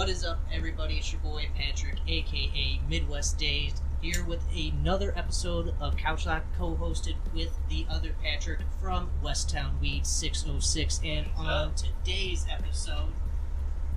What is up, everybody? It's your boy Patrick, aka Midwest Days, here with another episode of Couch Lock, co-hosted with the other Patrick from Westtown Weed 606. And on today's episode,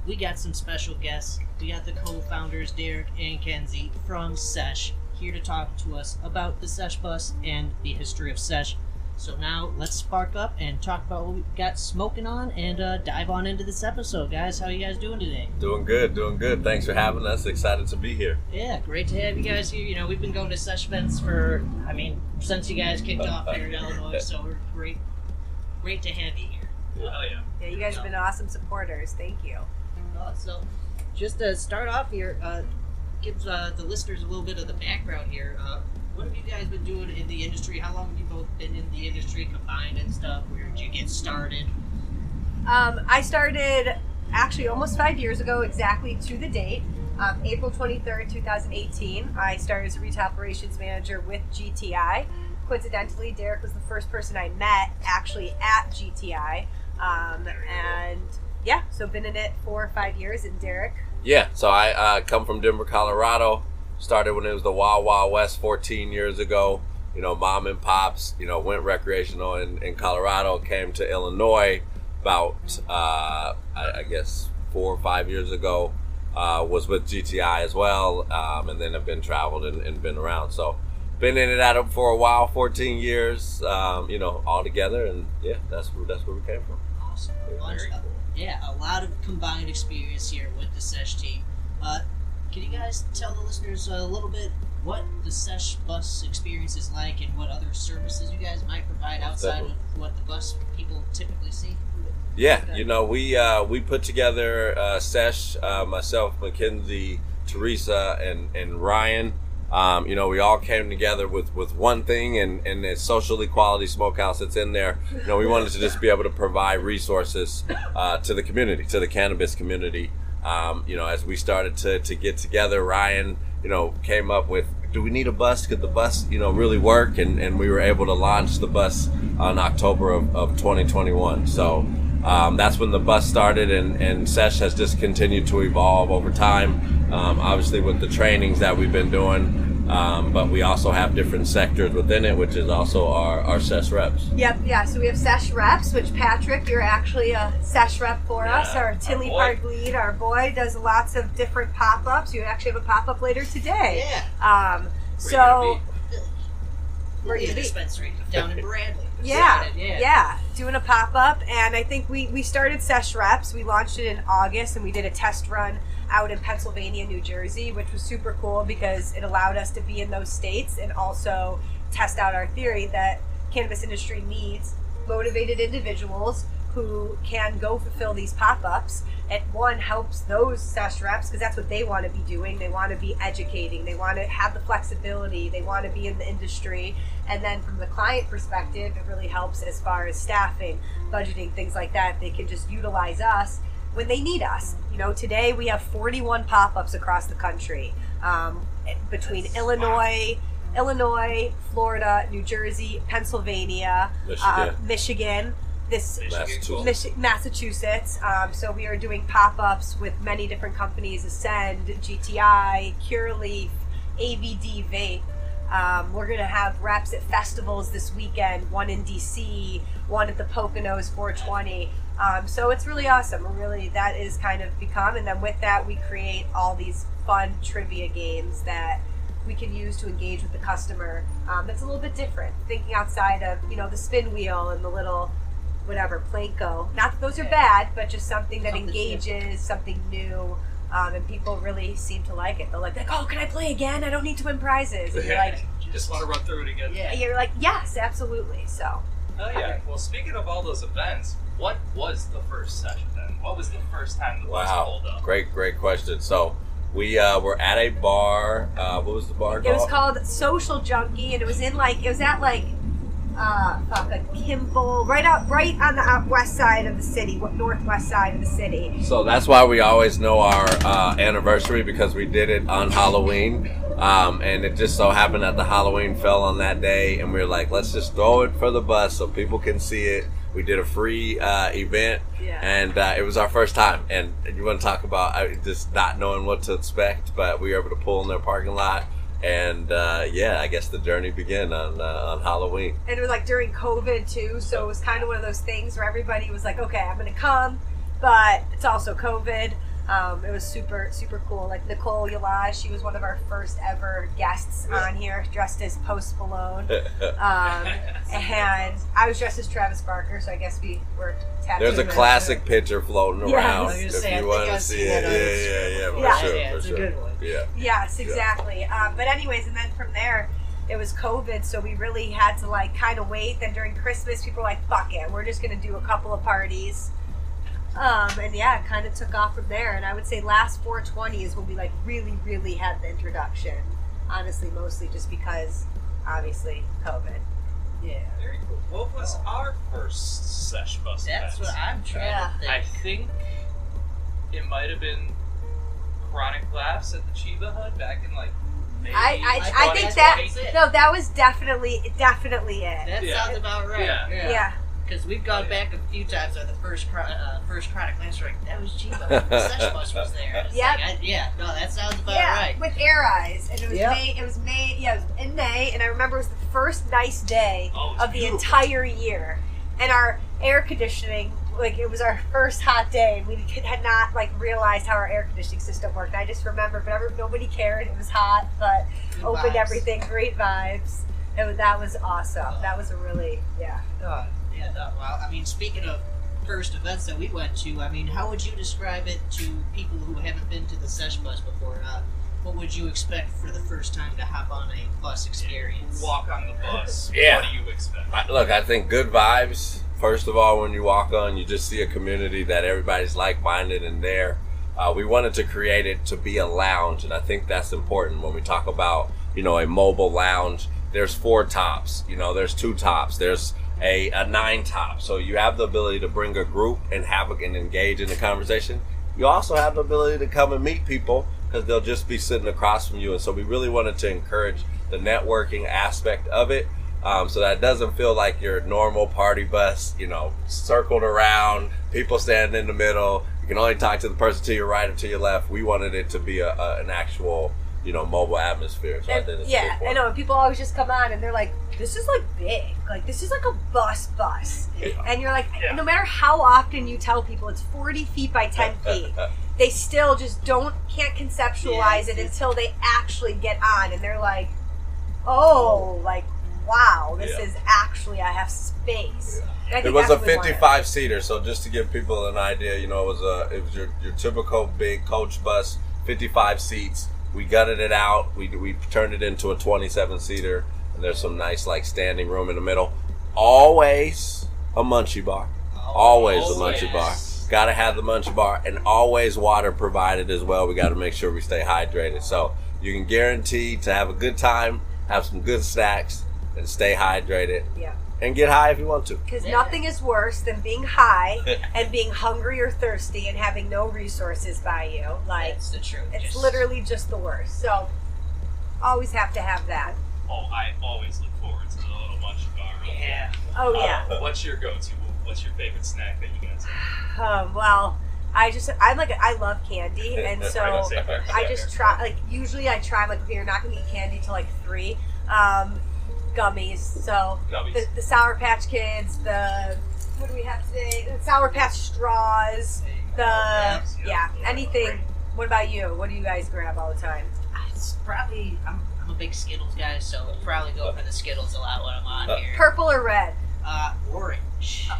we got some special guests. We got the co-founders Derek and Kenzie from Sesh here to talk to us about the Sesh bus and the history of Sesh. So now let's spark up and talk about what we got smoking on and uh, dive on into this episode, guys. How you guys doing today? Doing good, doing good. Thanks for having us. Excited to be here. Yeah, great to have you guys here. You know, we've been going to Sesh events for, I mean, since you guys kicked off here in Illinois. So we're great, great to have you here. Oh yeah. Yeah, you guys have been awesome supporters. Thank you. Uh, so, just to start off here, uh, gives uh, the listeners a little bit of the background here. What have you guys been doing in the industry? How long have you both been in the industry combined and stuff? Where did you get started? Um, I started actually almost five years ago, exactly to the date. Um, April 23rd, 2018, I started as a retail operations manager with GTI. Coincidentally, Derek was the first person I met actually at GTI. Um, and yeah, so been in it for five years. And Derek? Yeah, so I uh, come from Denver, Colorado started when it was the Wild Wild West 14 years ago. You know, mom and pops, you know, went recreational in, in Colorado, came to Illinois about, uh, I, I, guess, four or five years ago. Uh, was with GTI as well, um, and then have been traveled and, and, been around. So, been in and out of for a while, 14 years, um, you know, all together, and yeah, that's where that's where we came from. Awesome. Yeah, a lot of combined experience here with the Sesh team. Uh, can you guys tell the listeners a little bit what the Sesh bus experience is like and what other services you guys might provide outside of what the bus people typically see? Yeah, you know, we uh, we put together uh, Sesh, uh, myself, Mackenzie, Teresa, and and Ryan. Um, you know, we all came together with, with one thing, and, and it's social equality smokehouse that's in there. You know, we wanted to just be able to provide resources uh, to the community, to the cannabis community. Um, you know, as we started to, to get together, Ryan, you know, came up with, do we need a bus? Could the bus, you know, really work? And, and we were able to launch the bus on October of, of 2021. So um, that's when the bus started, and, and Sesh has just continued to evolve over time. Um, obviously, with the trainings that we've been doing, um, but we also have different sectors within it, which is also our, our SESH reps. Yep, yeah. So we have SESH reps, which Patrick, you're actually a SESH rep for yeah, us. Our Tinley Park lead, our boy, does lots of different pop ups. You actually have a pop up later today. Yeah. Um, so. We're going to dispensary down in Bradley. Yeah, yeah, yeah, doing a pop up, and I think we we started Sesh Reps. We launched it in August, and we did a test run out in Pennsylvania, New Jersey, which was super cool because it allowed us to be in those states and also test out our theory that cannabis industry needs motivated individuals who can go fulfill these pop-ups. And one helps those sesh reps because that's what they want to be doing. They want to be educating. They want to have the flexibility. They want to be in the industry. And then from the client perspective it really helps as far as staffing budgeting things like that. They can just utilize us when they need us. You know, today we have 41 pop-ups across the country um, between That's Illinois, wow. Illinois, Florida, New Jersey, Pennsylvania, Michigan. Uh, Michigan this Massachusetts. Massachusetts. Um, so we are doing pop-ups with many different companies: Ascend, GTI, Curaleaf, ABD Vape. Um, we're going to have reps at festivals this weekend. One in DC, one at the Poconos 420. Um, so it's really awesome. Really, that is kind of become, and then with that, we create all these fun trivia games that we can use to engage with the customer. Um, that's a little bit different, thinking outside of you know the spin wheel and the little whatever Plinko. Not that those are bad, but just something that something engages, new. something new. Um, and people really seem to like it. They're like, like, oh, can I play again? I don't need to win prizes. And you're like, you just want to run through it again. Yeah. You're like, yes, absolutely. So. Oh yeah. Okay. Well, speaking of all those events, what was the first session then? What was the first time the bus wow. pulled up? Great, great question. So we uh, were at a bar. Uh, what was the bar it called? It was called Social Junkie, and it was in like it was at like uh, fuck, a Kimball, right out, right on the out west side of the city, northwest side of the city. So that's why we always know our uh, anniversary because we did it on Halloween, um, and it just so happened that the Halloween fell on that day, and we were like, let's just throw it for the bus so people can see it We did a free uh, event, Yeah. and uh, it was our first time. And you want to talk about uh, just not knowing what to expect, but we were able to pull in their parking lot, and uh, yeah, I guess the journey began on uh, on Halloween. and it was like during COVID too, so it was kind of one of those things where everybody was like, "Okay, I'm gonna come," but it's also COVID. Um, it was super super cool. Like Nicole Yala, she was one of our first ever guests on here, dressed as Post Malone, um, and I was dressed as Travis Barker. So I guess we were. tattooed There's a with- classic picture floating Yes. around I if say, you want to see it. that Yeah, yeah, yeah, for Yeah. sure, Yeah, for it's a sure. good one. Yeah. Yes, exactly. Um, but anyways, and then from there, it was COVID, so we really had to like kind of wait. Then during Christmas, people were like, "Fuck it, we're just gonna do a couple of parties." Um, and yeah, it kind of took off from there. And I would say last 420 is when we like really, really had the introduction. Honestly, mostly just because, obviously, COVID. Yeah. Very cool. What was our first Sesh Bus That's event? what I'm trying Yeah. to think. I think it might have been Chronic Laughs at the Chiba Hut back in like May. I, I, I, thought think that what he said. no, that was definitely, definitely it. That Yeah. sounds about right. Yeah. yeah. Because we've gone back a few times on the first chron- uh, first Chronic Laughs like that was Chiba. the Sesh was there. It's Yep. like, I, yeah, no, that sounds about yeah, right. with Air Eyes, and it was Yep. May. It was May. Yeah, it was in May, and I remember it was the first nice day Oh, it was of the entire year, and our air conditioning. Like it was our first hot day. and We had not like realized how our air conditioning system worked. I just remember, but every, nobody cared. It was hot, but Good opened vibes. everything. Great vibes. It was, that was awesome. That was a really yeah. Uh, yeah, no, well, I mean, speaking of first events that we went to, I mean, how would you describe it to people who haven't been to the Sesh Bus before? Uh, what would you expect for the first time to hop on a bus experience? Walk on the bus. Yeah. What do you expect? I- Look, I think good vibes. First of all, when you walk on, you just see a community that everybody's like-minded and there. Uh, we wanted to create it to be a lounge, and I think that's important when we talk about you know a mobile lounge. There's four tops, you know, there's two tops, there's a, a nine top, so you have the ability to bring a group and have a, and engage in the conversation. You also have the ability to come and meet people because they'll just be sitting across from you, and so we really wanted to encourage the networking aspect of it um, so that doesn't feel like your normal party bus, you know, circled around, people standing in the middle. You can only talk to the person to your right or to your left. We wanted it to be a, a, an actual, you know, mobile atmosphere. So I think it's yeah, big I know. And people always just come on and they're like, "This is like big. Like this is like a bus bus." Yeah. And you're like, Yeah. no matter how often you tell people it's 40 feet by 10 feet, they still just don't can't conceptualize Yeah, it until they actually get on, and they're like, oh, "Oh, like wow, this Yeah. is actually I have space." And It was a that's what we wanted. 55 seater, so just to give people an idea, you know, it was a it was your, your typical big coach bus, 55 seats. We gutted it out. We we turned it into a 27 seater, and there's some nice like standing room in the middle. Always a munchie bar. Always a munchie bar. Got to have the munchie bar, and always water provided as well. We got to make sure we stay hydrated. So you can guarantee to have a good time, have some good snacks, and stay hydrated, Yeah. And get high if you want to. Because Yeah. nothing is worse than being high and being hungry or thirsty and having no resources by you. Like That's the truth. It's Just- literally just the worst. So always have to have that. Oh, I always look forward to the little munchie bar. Yeah. Oh Uh, yeah. what's your go-to? What's your favorite snack that you guys have? Um, well, I just I'm like I love candy, and so Right, I just try like usually I try like okay, you're not gonna eat candy till like three. Um, gummies. So Gummies. the, the Sour Patch Kids, the what do we have today? The Sour Patch straws. The Yes, yeah, yeah. anything. What about you? What do you guys grab all the time? It's probably I'm, I'm a big Skittles guy, so I'll probably go for the Skittles a lot when I'm on here. Purple or red? Uh, orange.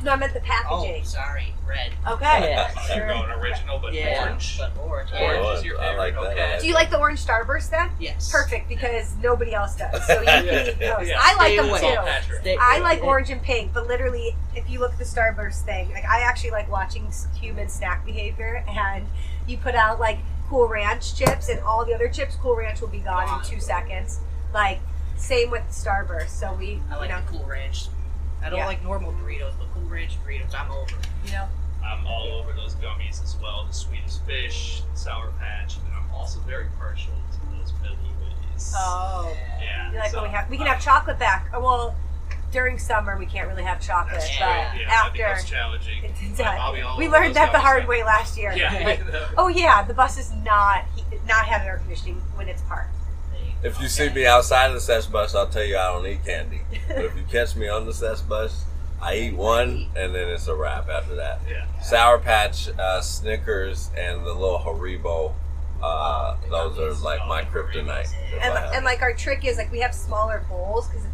No, I meant the Oh, packaging. sorry, red. Okay. Yeah. You're going original, but yeah, orange. but orange. Yeah. Orange. Orange is your I favorite. like that, okay. Do you like the orange Starburst then? Yes. Perfect because nobody else does. So you Yeah, can eat those. yeah. I like Stay them away. too. Patrick. Stay- I like yeah. orange and pink, but literally, if you look at the Starburst thing, like I actually like watching s- human snack behavior, and you put out like Cool Ranch chips, and all the other chips, Cool Ranch will be gone in two seconds. Like same with Starburst. So we, I like you know, the Cool Ranch. I don't Yeah. like normal Doritos, but Cool Ranch Doritos, I'm over. you know, I'm all over those gummies as well. The Swedish fish, Sour Patch, and I'm also very partial to those Milky Ways. oh, yeah. you like so, when we have we can uh, have chocolate back. Oh, well, during summer we can't really have chocolate, That's but true. Yeah, that after challenging. it's But I'll be all we learned that the hard then. way last year. Yeah. Like, oh yeah, the bus is not not having air conditioning when it's parked. If you see me outside of the sesh bus, I'll tell you I don't eat candy. But if you catch me on the sesh bus, I eat one, and then it's a wrap after that. Yeah. Sour Patch, uh, Snickers, and the little Haribo. Uh, those are like my kryptonite. And, and like our trick is like we have smaller bowls because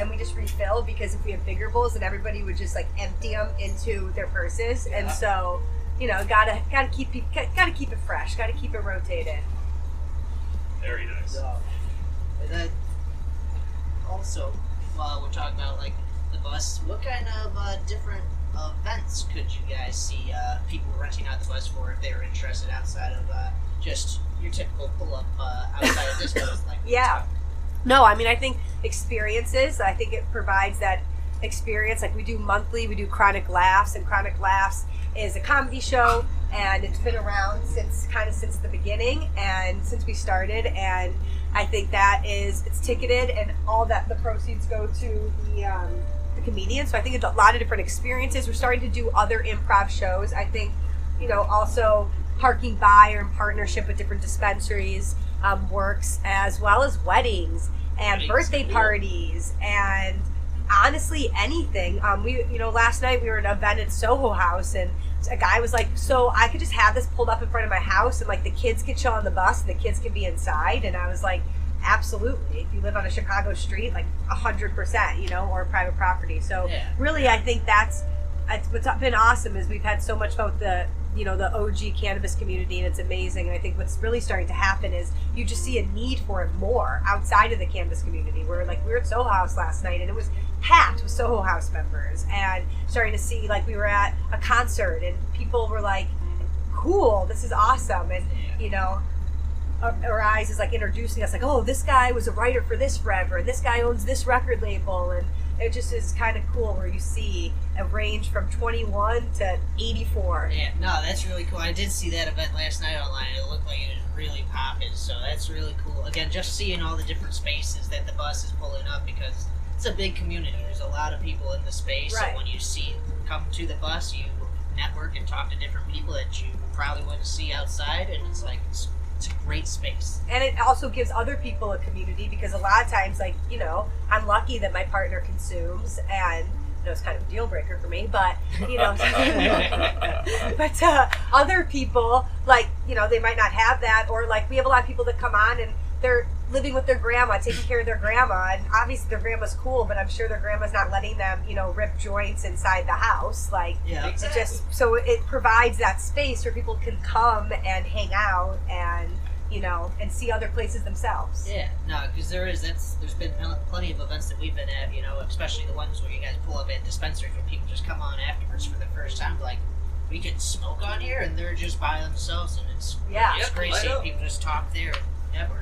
and we just refill because if we have bigger bowls then everybody would just like empty them into their purses and so you know gotta gotta keep peop- gotta keep it fresh gotta keep it rotated. Very nice. And also, while we're talking about like the bus, what kind of uh, different events could you guys see uh, people renting out the bus for if they were interested outside of uh, just your typical pull up uh, outside of this bus? Like Yeah. No, I mean I think experiences. I think it provides that experience. Like we do monthly, we do Chronic Laughs, and Chronic Laughs is a comedy show, and it's been around since kind of since the beginning and since we started. And I think that is it's ticketed, and all that the proceeds go to the. Um, the comedians. So I think it's a lot of different experiences. We're starting to do other improv shows. I think, you know, also parking by or in partnership with different dispensaries um, works, as well as weddings and Weddings, birthday parties and honestly anything. Um, we, you know, last night we were at an event at Soho House and a guy was like, "So I could just have this pulled up in front of my house and like the kids could chill on the bus and the kids could be inside." And I was like, "Absolutely! If you live on a Chicago street, like a hundred percent, you know, or private property." So Yeah. really, I think that's it's what's been awesome is we've had so much fun with the you know the OG cannabis community and it's amazing. And I think what's really starting to happen is you just see a need for it more outside of the cannabis community. Where like we were at Soho House last night and it was packed with Soho House members and starting to see like we were at a concert and people were like, "Cool, this is awesome," and you know. Eyes is like introducing us, like, oh, this guy was a writer for this forever, and this guy owns this record label, and it just is kind of cool where you see a range from 21 to 84. Yeah, no, that's really cool. I did see that event last night online. It looked like it was really popping, so that's really cool. Again, just seeing all the different spaces that the bus is pulling up because it's a big community. There's a lot of people in the space, Right. so when you see come to the bus, you network and talk to different people that you probably wouldn't see outside, and it's like it's, it's a great space. And it also gives other people a community because a lot of times, like, you know, I'm lucky that my partner consumes, and It was kind of a deal breaker for me, but, you know, but uh, other people, like, you know, they might not have that, or like, we have a lot of people that come on and they're living with their grandma, taking care of their grandma, and obviously their grandma's cool, but I'm sure their grandma's not letting them, you know, rip joints inside the house. Like, Yeah, it exactly. just so it provides that space where people can come and hang out and you know and see other places themselves. Yeah, no, because there is that's there's been pl- plenty of events that we've been at, you know, especially the ones where you guys pull up at dispensaries where people just come on afterwards for the first time, like we can smoke on here, and they're just by themselves, and it's Yeah. it's Yep, great seeing people just talk there and network.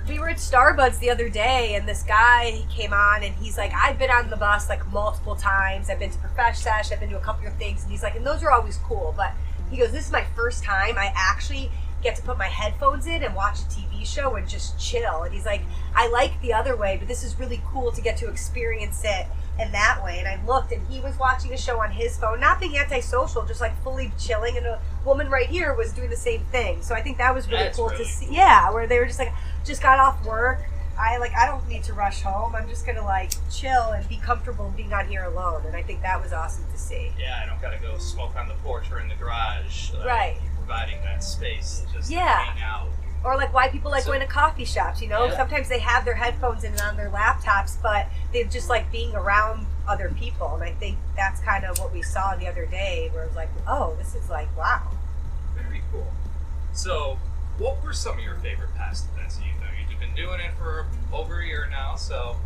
We were at Starbucks the other day, and this guy came on, and he's like, "I've been on the bus like multiple times. I've been to Profesh Sesh. I've been to a couple of things." And he's like, "And those are always cool, but he goes, this is my first time I actually get to put my headphones in and watch a TV show and just chill." And he's like, "I like the other way, but this is really cool to get to experience it." In that way. And I looked, and he was watching a show on his phone, not being antisocial, just like fully chilling. And a woman right here was doing the same thing. So I think that was really That's cool really to see. Yeah, where they were just like, just got off work. I like, I don't need to rush home. I'm just gonna like chill and be comfortable being on here alone. And I think that was awesome to see. Yeah, I don't gotta go smoke on the porch or in the garage. Like, Right. You're providing that space just Yeah. hang out. Or like why people like So- going to coffee shops, you know? Yeah. Sometimes they have their headphones in and on their laptops, but they just like being around other people. And I think that's kind of what we saw the other day where it was like, oh, this is like, wow. Very cool. So, what were some of your favorite past events you've done? You've been doing it for over a year now, so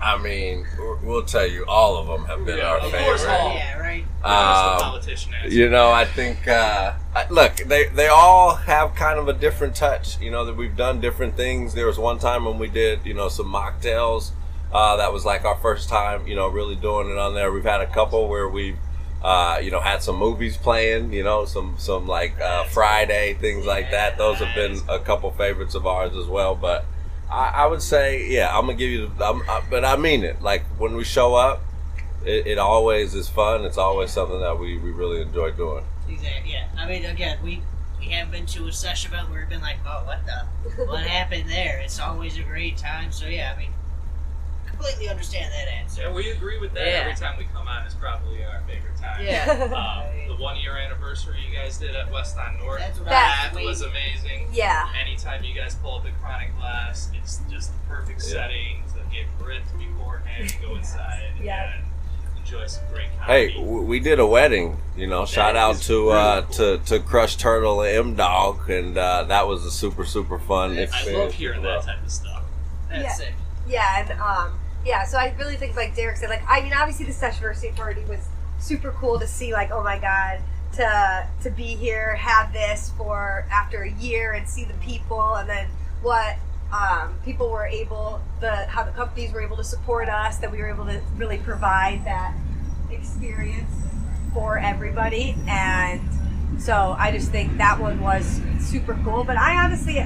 I mean, we'll- we'll tell you, all of them have been Yeah, our of favorite. course, all- yeah, right. that's the Um, politician answer. You know, I think. Uh, I- look, they they all have kind of a different touch. You know that we've done different things. There was one time when we did, you know, some mocktails. Uh, that was like our first time, you know, really doing it on there. We've had a couple where we've, uh, you know, had some movies playing. You know, some some like uh, Friday things like that. Those have been a couple favorites of ours as well. But I, I would say, yeah, I'm gonna give you. The, I, but I mean it. Like when we show up, it, it always is fun. It's always something that we, we really enjoy doing. Exactly. Yeah. I mean, again, we we haven't been to a session event where we've been like, oh, what the, what happened there? It's always a great time. So yeah, I mean, completely understand that answer. Yeah, we agree with that. Yeah. Every time we come on, it's probably our favorite time. Yeah. Um, the one year anniversary you guys did at West on North, That's what That I that was was amazing. yeah. Anytime you guys pull up at Chronic Laughs, it's just the perfect Yeah. setting to get ripped beforehand, go inside, Yeah. and enjoy some great Hey, comedy. w- we did a wedding. You know, shout out is to uh, really to to Crush Turtle and M Dog, and uh, that was a super super fun I love hearing that type of stuff. That's Yeah. sick. Yeah, and um, yeah. So I really think, like Derek said, like I mean, obviously the Sessionversity party was super cool to see. Like, oh my god, to to be here, have this for after a year, and see the people, and then what um, people were able, the how the companies were able to support us, that we were able to really provide that experience for everybody, and so I just think that one was super cool. But I honestly,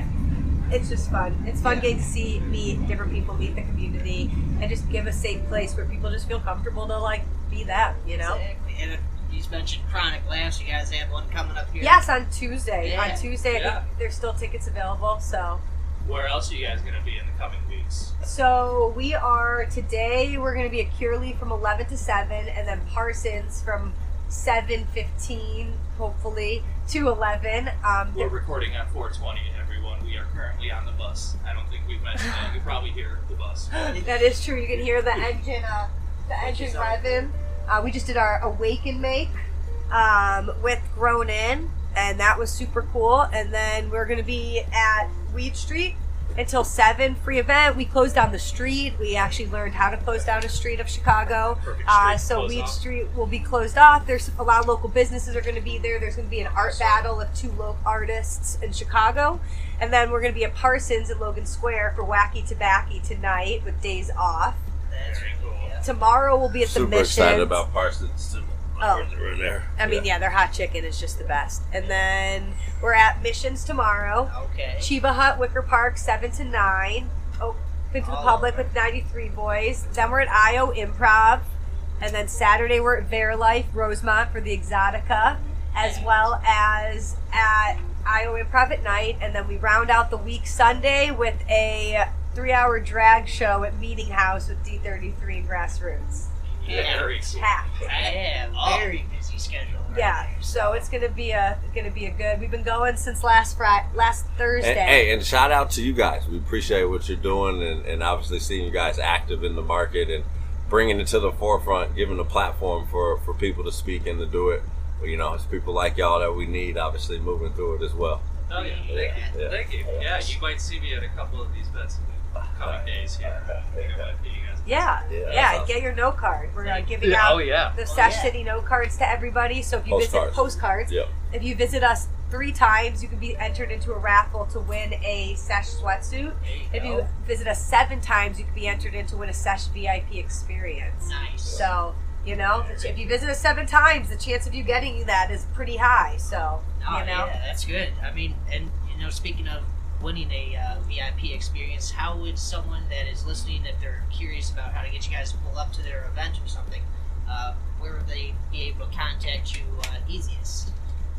it's just fun. It's fun getting to see meet different people, meet the community, and just give a safe place where people just feel comfortable to like be them. You know. Exactly. And if you mentioned Chronic Laughs, you guys have one coming up here. Yes, on Tuesday. Yeah. On Tuesday, Yeah. there's still tickets available. So, Where else are you guys going to be in the coming weeks? so we are today. We're going to be at Curaleaf from 11 to 7, and then Parsons from 7:15, hopefully to 11. Um, We're recording on 420, everyone. We are currently on the bus. I don't think we've mentioned that. You probably hear the bus. That is true. You can hear the engine, uh, the engine revving. Uh, we just did our wake and bake um, with Grown In, and that was super cool. And then we're going to be at Weed Street until seven. Free event. We closed down the street. We actually learned how to close down a street of Chicago. Perfect Uh, so Weed off. Street will be closed off. There's a lot of local businesses are going to be there. There's going to be an art battle of two local artists in Chicago, and then we're going to be at Parsons in Logan Square for Wacky Tobacco tonight with days off. That's Very cool. Tomorrow we'll be at the mission. Super Mission. excited about Parsons. too. Oh. They're in there. I mean, yeah. their hot chicken is just the best. And then we're at Missions tomorrow. Okay. Chiba Hut, Wicker Park, 7 to 9. Open to the All public over. with 93 Boys. Then we're at IO Improv. And then Saturday we're at Verilife, Rosemont for the Exotica, as well as at IO Improv at night. And then we round out the week Sunday with a three hour drag show at Meeting House with D33 Grassroots. Yeah. Very cool. Packed. Yeah. Very busy schedule. right Yeah, there, so it's gonna be a gonna be a good. We've been going since last Friday, last Thursday. And, hey, and shout out to you guys. We appreciate what you're doing, and, and obviously seeing you guys active in the market and bringing it to the forefront, giving a platform for, for people to speak and to do it. You know, it's people like y'all that we need, obviously moving through it as well. Oh, yeah. Thank you. Yeah. Thank you. Yeah, you might see me at a couple of these events in the coming days here. I think I might be you guys. Yeah, Yeah, yeah, awesome. get your note card. We're uh, giving Yeah, out oh, yeah. the Oh, Sesh yeah. City note cards to everybody. So if you visit Postcards. postcards, Yep. if you visit us three times, you can be entered into a raffle to win a Sesh sweatsuit. There If you you visit us seven times, you can be entered into win a Sesh VIP experience. Nice. So you know, if you visit us seven times, the chance of you getting that is pretty high. So Oh, you know. yeah, that's good. I mean, and you know, speaking of winning a uh, VIP experience, how would someone that is listening, if they're curious about how to get you guys to pull up to their event or something, uh, where would they be able to contact you uh, easiest?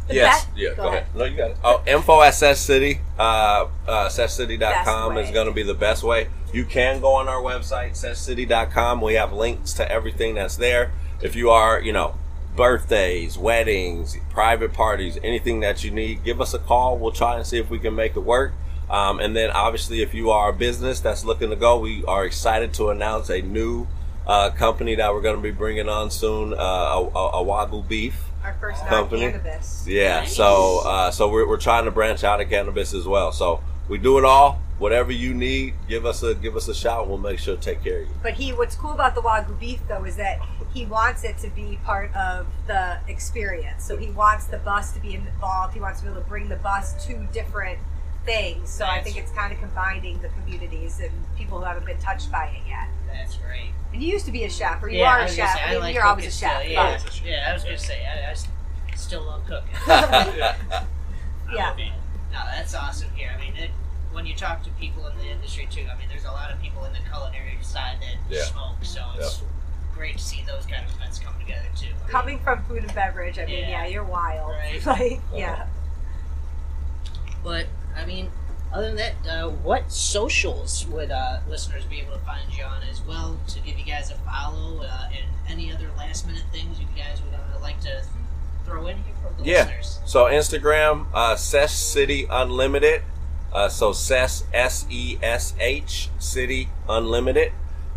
The yes. best- yeah. go Go, ahead. ahead. No, you got it. Oh, info at Sesh City. Uh, uh, SeshCity.com is going to be the best way. You can go on our website, SeshCity.com. We have links to everything that's there. If you are, you know, birthdays, weddings, private parties, anything that you need, give us a call. We'll try and see if we can make it work. Um, and then, obviously, if you are a business that's looking to go, we are excited to announce a new uh, company that we're going to be bringing on soon, uh, a, a, a Wagyu Beef. Our first Company. non-cannabis. Yeah, Nice. so uh, so we're, we're trying to branch out of cannabis as well. So we do it all. Whatever you need, give us a give us a shout. We'll make sure to take care of you. But he, what's cool about the Wagyu beef though is that he wants it to be part of the experience. So he wants the bus to be involved. He wants to be able to bring the bus to different things. So I Nice. think it's kind of combining the communities and people who haven't been touched by it yet. That's great. And you used to be a chef, or you yeah, are a chef. say, I mean, like you're always a chef. still, Yeah, but- yeah, I was gonna say, I still love cooking. yeah. Yeah. No, that's awesome here. I mean, it, when you talk to people in the industry too, I mean, there's a lot of people in the culinary side that Yeah. smoke, so it's great to see those kind of events come together too. I mean, Coming from food and beverage, I mean, Yeah. yeah, you're wild. Right. Like, yeah. But I mean, other than that, uh, what socials would uh, listeners be able to find you on as well to give you guys a follow uh, and any other last minute things you guys would uh, like to throw in here for the Yeah. listeners? So Instagram, uh, Sesh City Unlimited. Uh, so Sesh S E S H City Unlimited.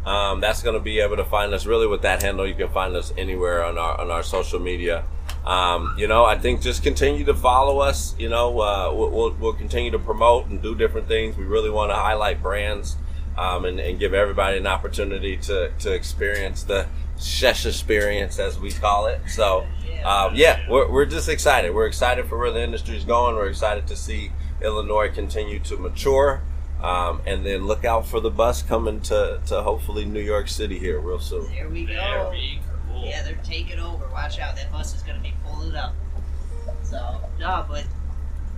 Um, that's going to be able to find us really with that handle. You can find us anywhere on our on our social media. Um, you know, I think just continue to follow us. You know, uh, we'll, we'll, we'll continue to promote and do different things. We really want to highlight brands um, and, and give everybody an opportunity to, to experience the Sesh experience, as we call it. So, um, yeah, we're, we're just excited. We're excited for where the industry is going. We're excited to see Illinois continue to mature. Um, and then look out for the bus coming to, to hopefully New York City here real soon. There we go. Very cool. Yeah, they're taking over. Watch out, that bus is going to be pulling up. So, no, but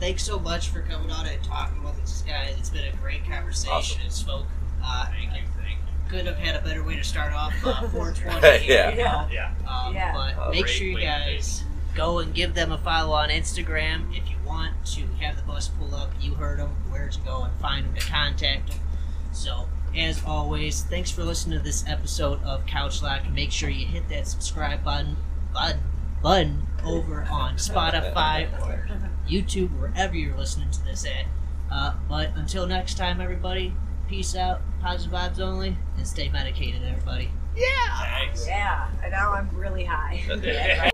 thanks so much for coming on and talking with us, guys. It's been a great conversation. Awesome. It spoke. Uh, Thank you, thank you. Couldn't have had a better way to start off uh, 420. Yeah. you know? Yeah. Um, Yeah. But Uh, make sure you guys go and give them a follow on Instagram if you want to have the bus pull up. You heard them, where to go and find them to contact them. So, as always, thanks for listening to this episode of Couch Lock. Make sure you hit that subscribe button, button, button over on Spotify or YouTube, wherever you're listening to this at. Uh, but until next time, everybody, peace out, positive vibes only, and stay medicated, everybody. Yeah. Thanks. Yeah. And now I'm really high. Yeah.